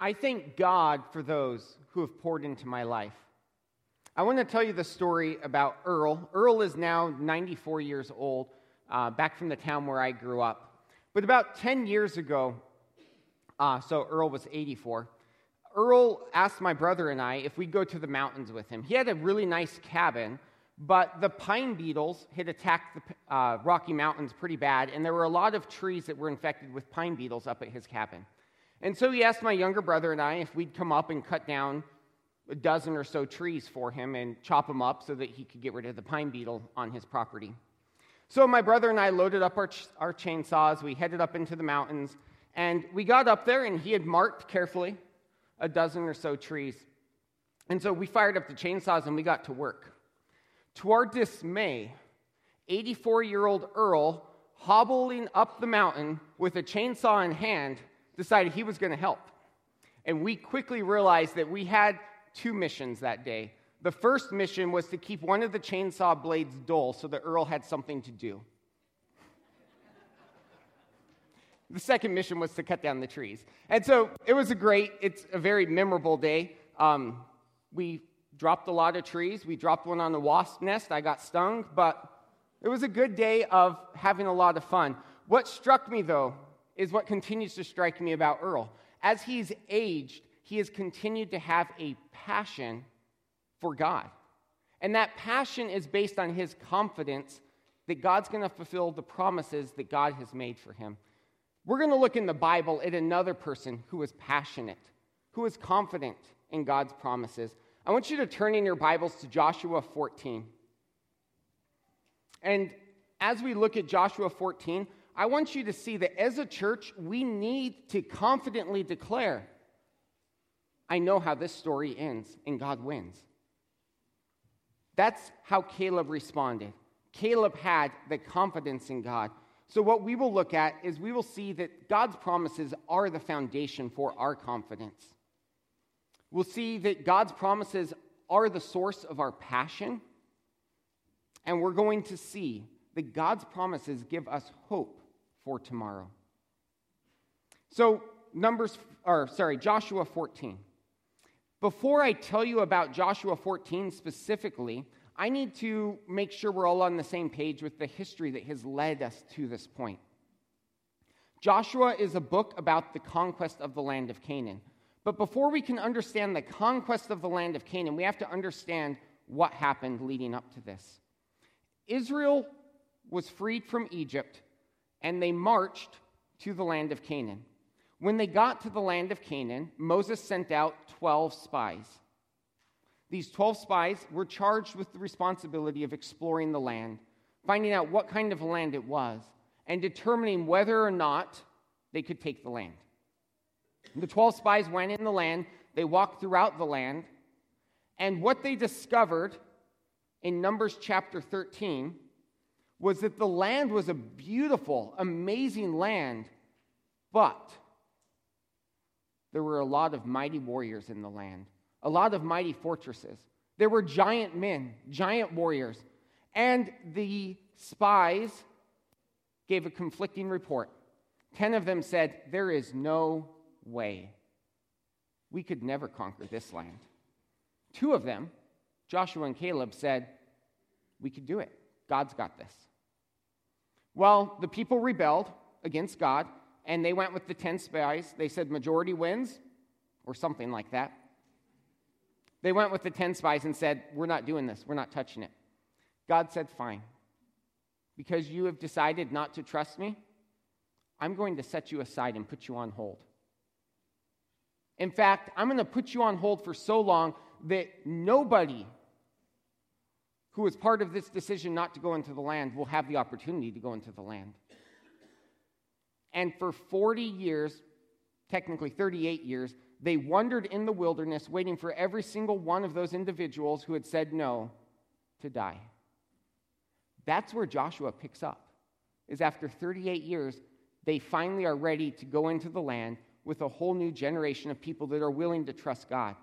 I thank God for those who have poured into my life. I want to tell you the story about Earl. Earl is now 94 years old, uh, back from the town where I grew up. But about 10 years ago, uh, so Earl was 84, Earl asked my brother and I if we'd go to the mountains with him. He had a really nice cabin, but the pine beetles had attacked the uh, Rocky Mountains pretty bad, and there were a lot of trees that were infected with pine beetles up at his cabin. And so he asked my younger brother and I if we'd come up and cut down a dozen or so trees for him and chop them up so that he could get rid of the pine beetle on his property. So my brother and I loaded up our, ch- our chainsaws. We headed up into the mountains, and we got up there, and he had marked carefully a dozen or so trees. And so we fired up the chainsaws and we got to work. To our dismay, 84 year old Earl, hobbling up the mountain with a chainsaw in hand, decided he was going to help. And we quickly realized that we had two missions that day. The first mission was to keep one of the chainsaw blades dull so that Earl had something to do. the second mission was to cut down the trees. And so it was a great, it's a very memorable day. Um, we dropped a lot of trees. We dropped one on the wasp nest. I got stung, but it was a good day of having a lot of fun. What struck me, though, is what continues to strike me about Earl. As he's aged, he has continued to have a passion for God. And that passion is based on his confidence that God's going to fulfill the promises that God has made for him. We're going to look in the Bible at another person who was passionate, who was confident in God's promises. I want you to turn in your Bibles to Joshua 14. And as we look at Joshua 14, I want you to see that as a church, we need to confidently declare I know how this story ends, and God wins. That's how Caleb responded. Caleb had the confidence in God. So, what we will look at is we will see that God's promises are the foundation for our confidence. We'll see that God's promises are the source of our passion. And we're going to see that God's promises give us hope for tomorrow. So, Numbers, or sorry, Joshua 14. Before I tell you about Joshua 14 specifically, I need to make sure we're all on the same page with the history that has led us to this point. Joshua is a book about the conquest of the land of Canaan. But before we can understand the conquest of the land of Canaan, we have to understand what happened leading up to this. Israel was freed from Egypt and they marched to the land of Canaan. When they got to the land of Canaan, Moses sent out 12 spies. These 12 spies were charged with the responsibility of exploring the land, finding out what kind of land it was, and determining whether or not they could take the land. The 12 spies went in the land, they walked throughout the land, and what they discovered in Numbers chapter 13 was that the land was a beautiful, amazing land, but there were a lot of mighty warriors in the land, a lot of mighty fortresses. There were giant men, giant warriors, and the spies gave a conflicting report. Ten of them said, There is no way. We could never conquer this land. Two of them, Joshua and Caleb, said, We could do it. God's got this. Well, the people rebelled against God, and they went with the 10 spies. They said majority wins, or something like that. They went with the 10 spies and said, We're not doing this, we're not touching it. God said, Fine. Because you have decided not to trust me, I'm going to set you aside and put you on hold. In fact, I'm going to put you on hold for so long that nobody who is part of this decision not to go into the land will have the opportunity to go into the land. And for 40 years, technically 38 years, they wandered in the wilderness waiting for every single one of those individuals who had said no to die. That's where Joshua picks up. Is after 38 years, they finally are ready to go into the land with a whole new generation of people that are willing to trust God.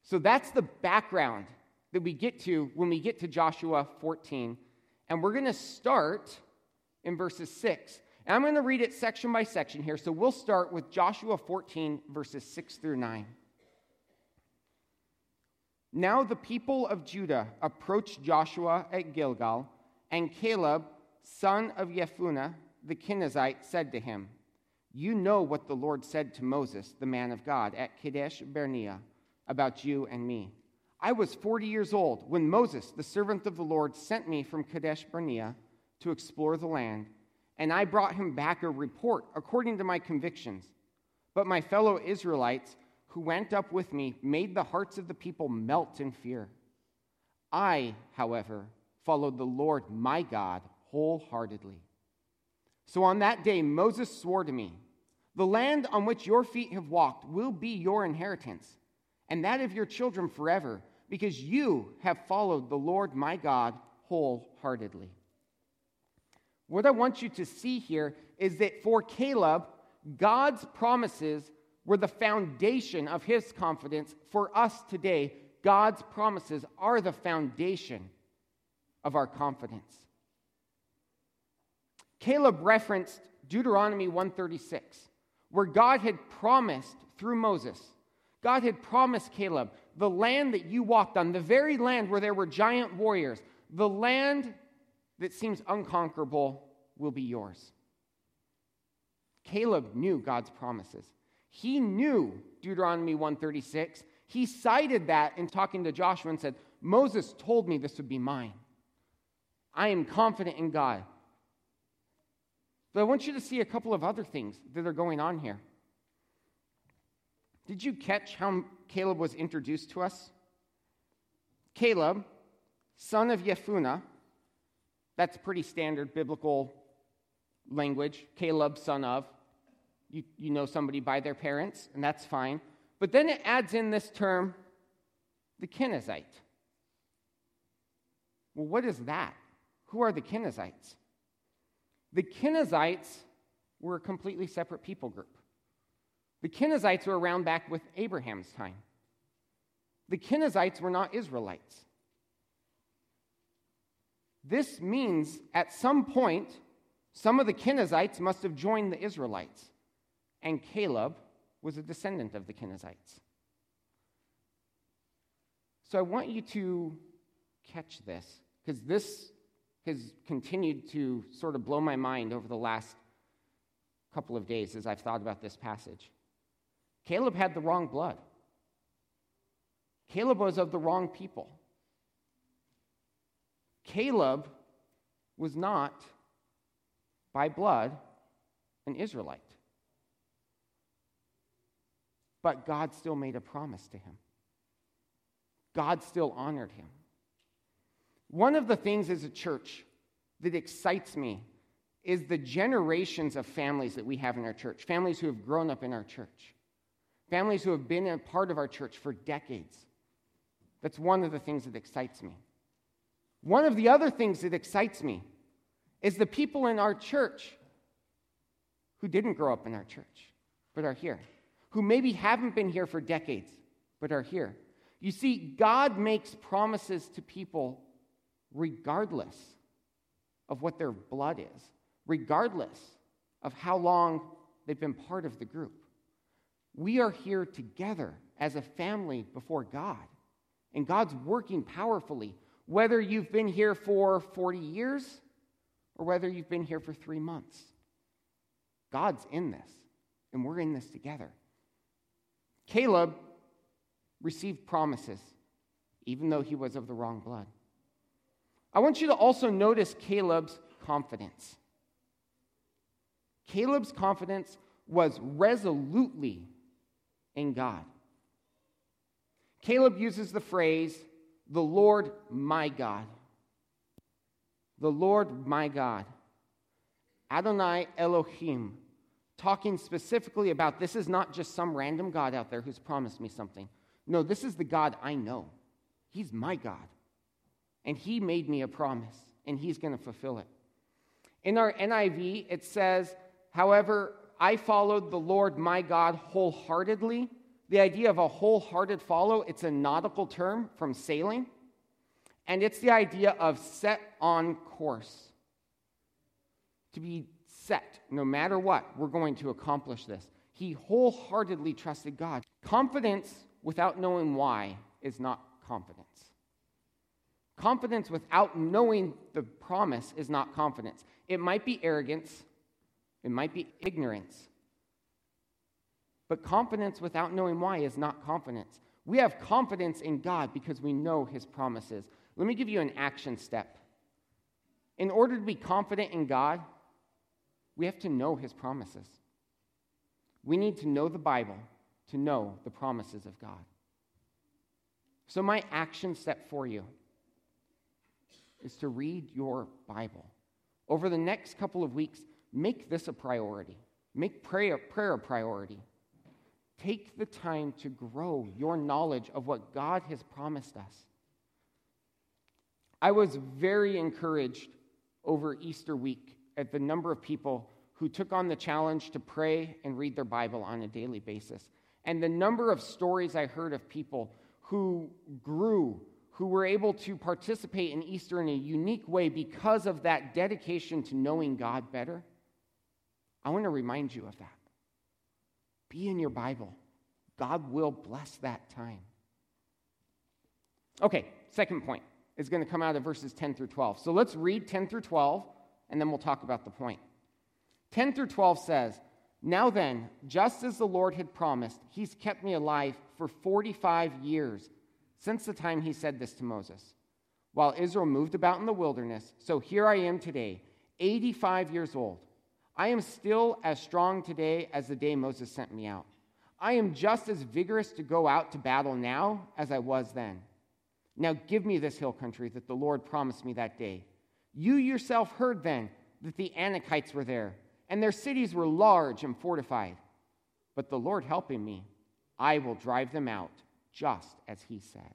So that's the background that we get to when we get to Joshua 14. And we're going to start in verses 6. And I'm going to read it section by section here. So we'll start with Joshua 14, verses 6 through 9. Now the people of Judah approached Joshua at Gilgal, and Caleb, son of Jephunneh, the Kenizzite, said to him, You know what the Lord said to Moses, the man of God, at Kadesh Barnea, about you and me. I was 40 years old when Moses, the servant of the Lord, sent me from Kadesh Barnea to explore the land, and I brought him back a report according to my convictions. But my fellow Israelites, who went up with me made the hearts of the people melt in fear. I, however, followed the Lord my God wholeheartedly. So on that day, Moses swore to me, The land on which your feet have walked will be your inheritance, and that of your children forever, because you have followed the Lord my God wholeheartedly. What I want you to see here is that for Caleb, God's promises were the foundation of his confidence. For us today, God's promises are the foundation of our confidence. Caleb referenced Deuteronomy 136, where God had promised through Moses, God had promised Caleb, the land that you walked on, the very land where there were giant warriors, the land that seems unconquerable will be yours. Caleb knew God's promises. He knew Deuteronomy 136. He cited that in talking to Joshua and said, Moses told me this would be mine. I am confident in God. But I want you to see a couple of other things that are going on here. Did you catch how Caleb was introduced to us? Caleb, son of Jephunneh, that's pretty standard biblical language. Caleb, son of you, you know somebody by their parents, and that's fine. But then it adds in this term, the Kenizzite. Well, what is that? Who are the Kenizzites? The Kenizzites were a completely separate people group. The Kenizzites were around back with Abraham's time. The Kenizzites were not Israelites. This means at some point, some of the Kenizzites must have joined the Israelites and Caleb was a descendant of the Kenizzites. So I want you to catch this, because this has continued to sort of blow my mind over the last couple of days as I've thought about this passage. Caleb had the wrong blood. Caleb was of the wrong people. Caleb was not, by blood, an Israelite. But God still made a promise to him. God still honored him. One of the things as a church that excites me is the generations of families that we have in our church, families who have grown up in our church, families who have been a part of our church for decades. That's one of the things that excites me. One of the other things that excites me is the people in our church who didn't grow up in our church, but are here who maybe haven't been here for decades, but are here. You see, God makes promises to people regardless of what their blood is, regardless of how long they've been part of the group. We are here together as a family before God, and God's working powerfully, whether you've been here for 40 years or whether you've been here for three months. God's in this, and we're in this together. Caleb received promises, even though he was of the wrong blood. I want you to also notice Caleb's confidence. Caleb's confidence was resolutely in God. Caleb uses the phrase, the Lord my God. The Lord my God. Adonai Elohim talking specifically about this is not just some random God out there who's promised me something. No, this is the God I know. He's my God. And He made me a promise, and He's going to fulfill it. In our NIV, it says, however, I followed the Lord my God wholeheartedly. The idea of a wholehearted follow, it's a nautical term from sailing, and it's the idea of set on course. To be set, no matter what, we're going to accomplish this. He wholeheartedly trusted God. Confidence without knowing why is not confidence. Confidence without knowing the promise is not confidence. It might be arrogance, it might be ignorance. But confidence without knowing why is not confidence. We have confidence in God because we know his promises. Let me give you an action step. In order to be confident in God, we have to know his promises. We need to know the Bible to know the promises of God. So, my action step for you is to read your Bible. Over the next couple of weeks, make this a priority. Make prayer, prayer a priority. Take the time to grow your knowledge of what God has promised us. I was very encouraged over Easter week at the number of people who took on the challenge to pray and read their Bible on a daily basis. And the number of stories I heard of people who grew, who were able to participate in Easter in a unique way because of that dedication to knowing God better. I want to remind you of that. Be in your Bible. God will bless that time. Okay, second point is going to come out of verses 10 through 12. So let's read 10 through 12, and then we'll talk about the point. 10 through 12 says, Now then, just as the Lord had promised, he's kept me alive for 45 years since the time he said this to Moses. While Israel moved about in the wilderness, so here I am today, 85 years old. I am still as strong today as the day Moses sent me out. I am just as vigorous to go out to battle now as I was then. Now give me this hill country that the Lord promised me that day. You yourself heard then that the Anakites were there, and their cities were large and fortified. But the Lord helping me, I will drive them out, just as he said.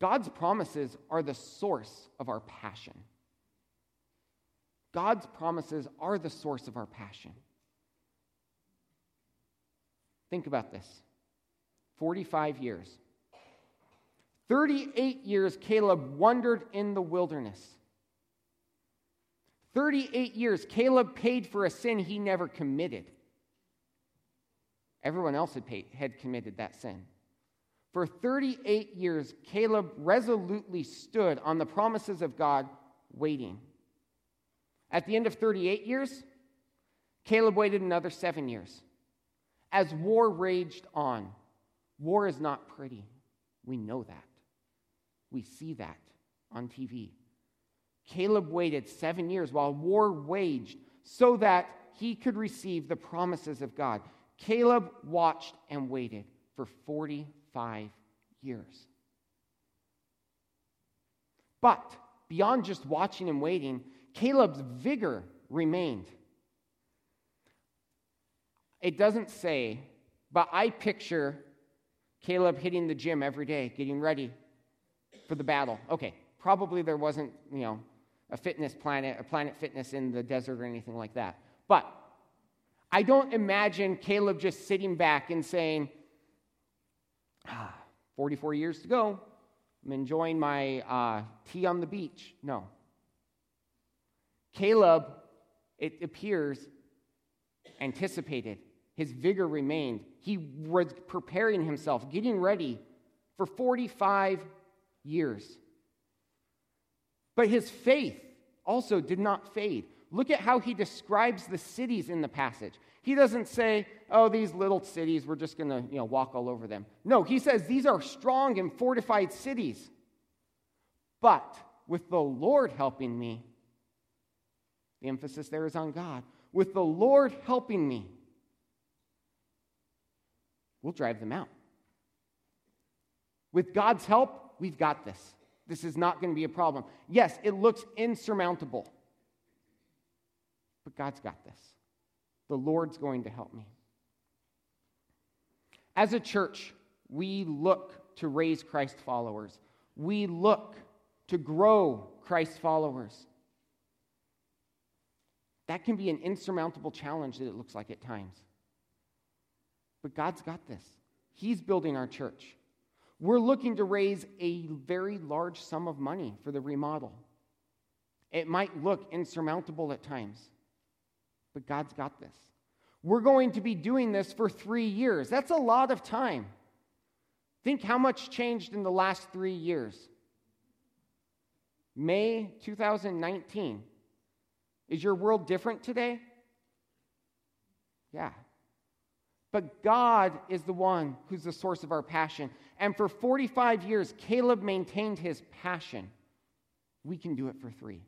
God's promises are the source of our passion. God's promises are the source of our passion. Think about this 45 years. 38 years, Caleb wandered in the wilderness. 38 years, Caleb paid for a sin he never committed. Everyone else had, paid, had committed that sin. For 38 years, Caleb resolutely stood on the promises of God, waiting. At the end of 38 years, Caleb waited another seven years. As war raged on, war is not pretty. We know that. We see that on TV. Caleb waited seven years while war waged so that he could receive the promises of God. Caleb watched and waited for 45 years. But beyond just watching and waiting, Caleb's vigor remained. It doesn't say, but I picture Caleb hitting the gym every day, getting ready for the battle. Okay, probably there wasn't, you know, a fitness planet, a planet fitness in the desert or anything like that. But I don't imagine Caleb just sitting back and saying, ah, 44 years to go. I'm enjoying my uh, tea on the beach. No. Caleb, it appears, anticipated. His vigor remained. He was preparing himself, getting ready for 45 years. But his faith also did not fade. Look at how he describes the cities in the passage. He doesn't say, oh, these little cities, we're just going to you know, walk all over them. No, he says these are strong and fortified cities. But with the Lord helping me, the emphasis there is on God. With the Lord helping me, we'll drive them out. With God's help, we've got this. This is not going to be a problem. Yes, it looks insurmountable, but God's got this. The Lord's going to help me. As a church, we look to raise Christ followers. We look to grow Christ followers. That can be an insurmountable challenge that it looks like at times. But God's got this. He's building our church. We're looking to raise a very large sum of money for the remodel. It might look insurmountable at times, but God's got this. We're going to be doing this for three years. That's a lot of time. Think how much changed in the last three years. May 2019. Is your world different today? Yeah. But God is the one who's the source of our passion. And for 45 years, Caleb maintained his passion. We can do it for three.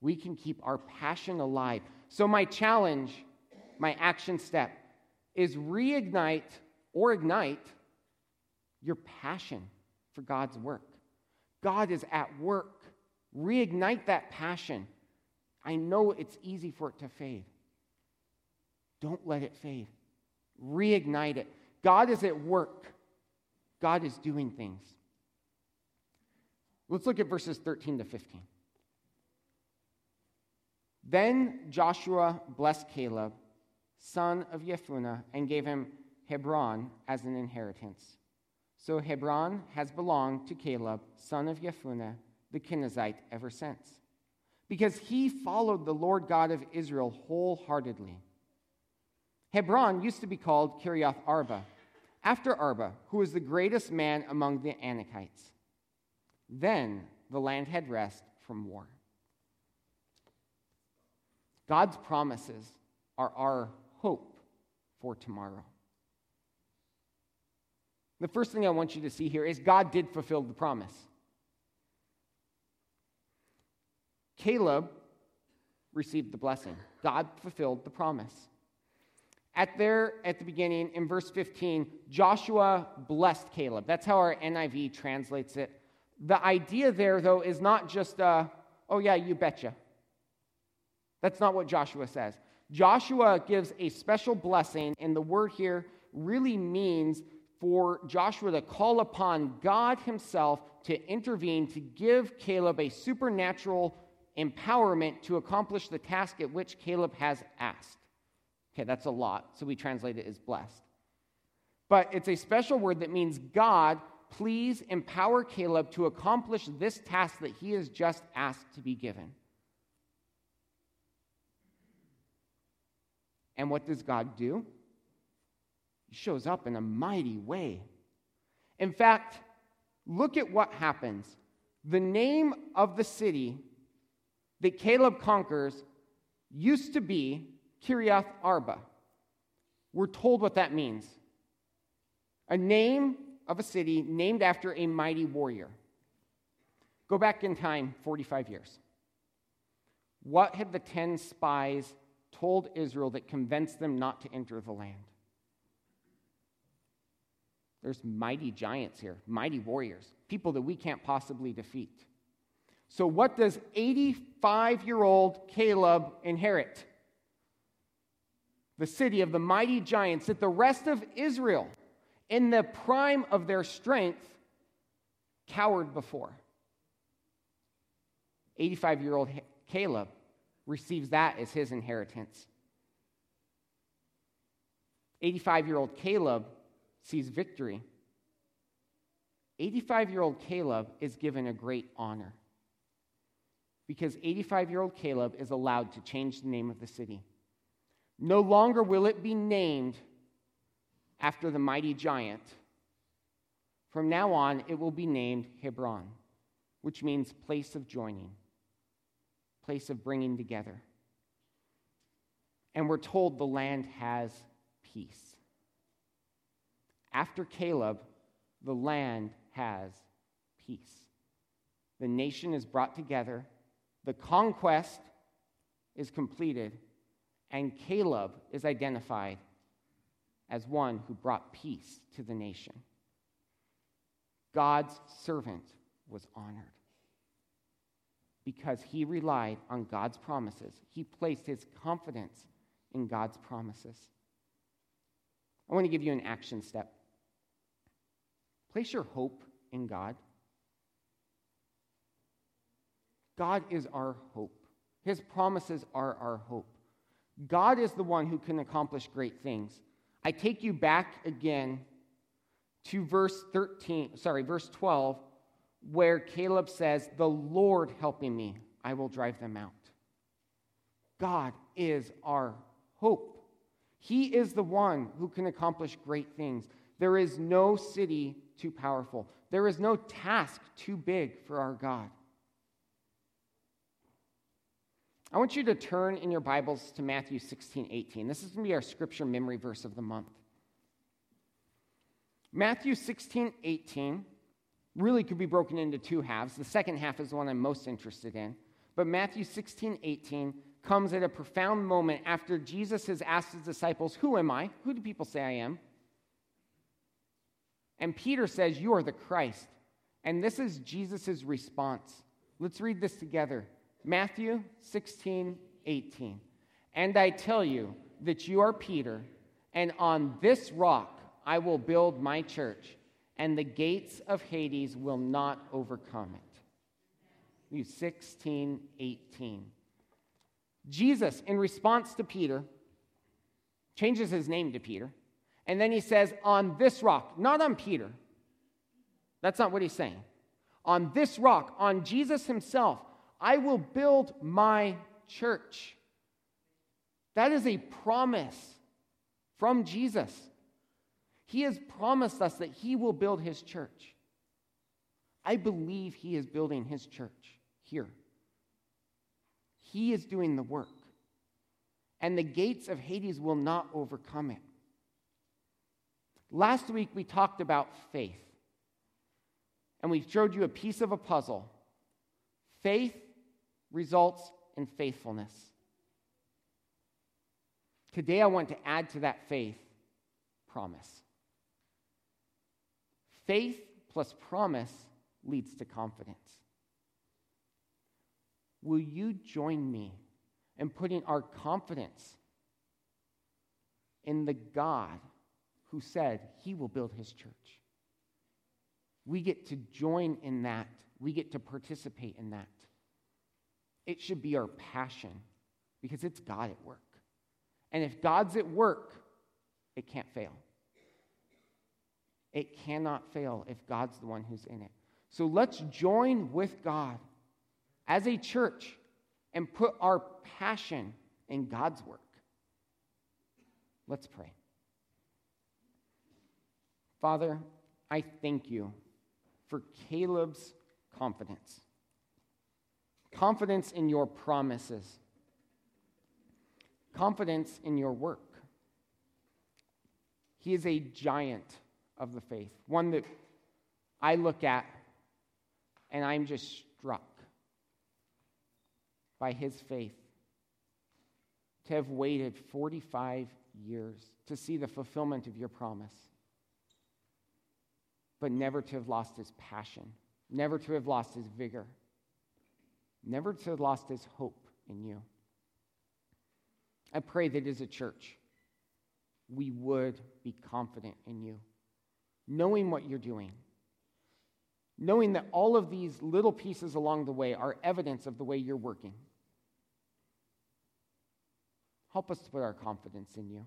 We can keep our passion alive. So, my challenge my action step is reignite or ignite your passion for God's work. God is at work. Reignite that passion. I know it's easy for it to fade. Don't let it fade. Reignite it. God is at work. God is doing things. Let's look at verses 13 to 15. Then Joshua blessed Caleb son of Jephunneh, and gave him Hebron as an inheritance. So Hebron has belonged to Caleb, son of Jephunneh, the Kenizzite, ever since, because he followed the Lord God of Israel wholeheartedly. Hebron used to be called Kiriath Arba, after Arba, who was the greatest man among the Anakites. Then the land had rest from war. God's promises are our hope for tomorrow. The first thing I want you to see here is God did fulfill the promise. Caleb received the blessing. God fulfilled the promise. At there, at the beginning, in verse 15, Joshua blessed Caleb. That's how our NIV translates it. The idea there, though, is not just, uh, oh, yeah, you betcha. That's not what Joshua says. Joshua gives a special blessing, and the word here really means for Joshua to call upon God Himself to intervene to give Caleb a supernatural empowerment to accomplish the task at which Caleb has asked. Okay, that's a lot, so we translate it as blessed. But it's a special word that means God, please empower Caleb to accomplish this task that he has just asked to be given. And what does God do? He shows up in a mighty way. In fact, look at what happens. The name of the city that Caleb conquers used to be Kiriath Arba. We're told what that means a name of a city named after a mighty warrior. Go back in time 45 years. What had the 10 spies told Israel that convinced them not to enter the land. There's mighty giants here, mighty warriors, people that we can't possibly defeat. So, what does 85 year old Caleb inherit? The city of the mighty giants that the rest of Israel, in the prime of their strength, cowered before. 85 year old Caleb receives that as his inheritance. 85 year old Caleb sees victory. 85 year old Caleb is given a great honor because 85 year old Caleb is allowed to change the name of the city. No longer will it be named after the mighty giant. From now on, it will be named Hebron, which means place of joining place of bringing together. And we're told the land has peace. After Caleb, the land has peace. The nation is brought together, the conquest is completed, and Caleb is identified as one who brought peace to the nation. God's servant was honored because he relied on God's promises. He placed his confidence in God's promises. I want to give you an action step. Place your hope in God. God is our hope. His promises are our hope. God is the one who can accomplish great things. I take you back again to verse 13, sorry, verse 12 where Caleb says, The Lord helping me I will drive them out. God is our hope. He is the one who can accomplish great things. There is no city too powerful, there is no task too big for our God. I want you to turn in your Bibles to Matthew 16, 18. This is going to be our scripture memory verse of the month. Matthew 16, 18 really could be broken into two halves. The second half is the one I'm most interested in. But Matthew 16, 18 comes at a profound moment after Jesus has asked his disciples, Who am I? Who do people say I am? And Peter says, You are the Christ. And this is Jesus' response. Let's read this together. Matthew 16, 18. And I tell you that you are Peter, and on this rock I will build my church, and the gates of Hades will not overcome it. 16, 18. Jesus, in response to Peter, changes his name to Peter, and then he says, On this rock, not on Peter. That's not what he's saying. On this rock, on Jesus himself, I will build my church. That is a promise from Jesus. He has promised us that he will build his church. I believe he is building his church here. He is doing the work. And the gates of Hades will not overcome it. Last week we talked about faith. And we showed you a piece of a puzzle. Faith results in faithfulness. Today I want to add to that faith promise. Faith plus promise leads to confidence. Will you join me in putting our confidence in the God who said he will build his church? We get to join in that, we get to participate in that. It should be our passion because it's God at work. And if God's at work, it can't fail. It cannot fail if God's the one who's in it. So let's join with God as a church and put our passion in God's work. Let's pray. Father, I thank you for Caleb's confidence, confidence in your promises, confidence in your work. He is a giant of the faith, one that I look at and I'm just struck by his faith to have waited 45 years to see the fulfillment of your promise, but never to have lost his passion, never to have lost his vigor, never to have lost his hope in you. I pray that as a church, we would be confident in you, knowing what you're doing, knowing that all of these little pieces along the way are evidence of the way you're working. Help us to put our confidence in you.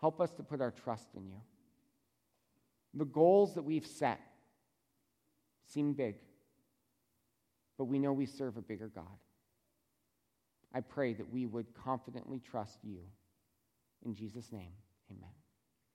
Help us to put our trust in you. The goals that we've set seem big, but we know we serve a bigger God. I pray that we would confidently trust you. In Jesus' name, amen.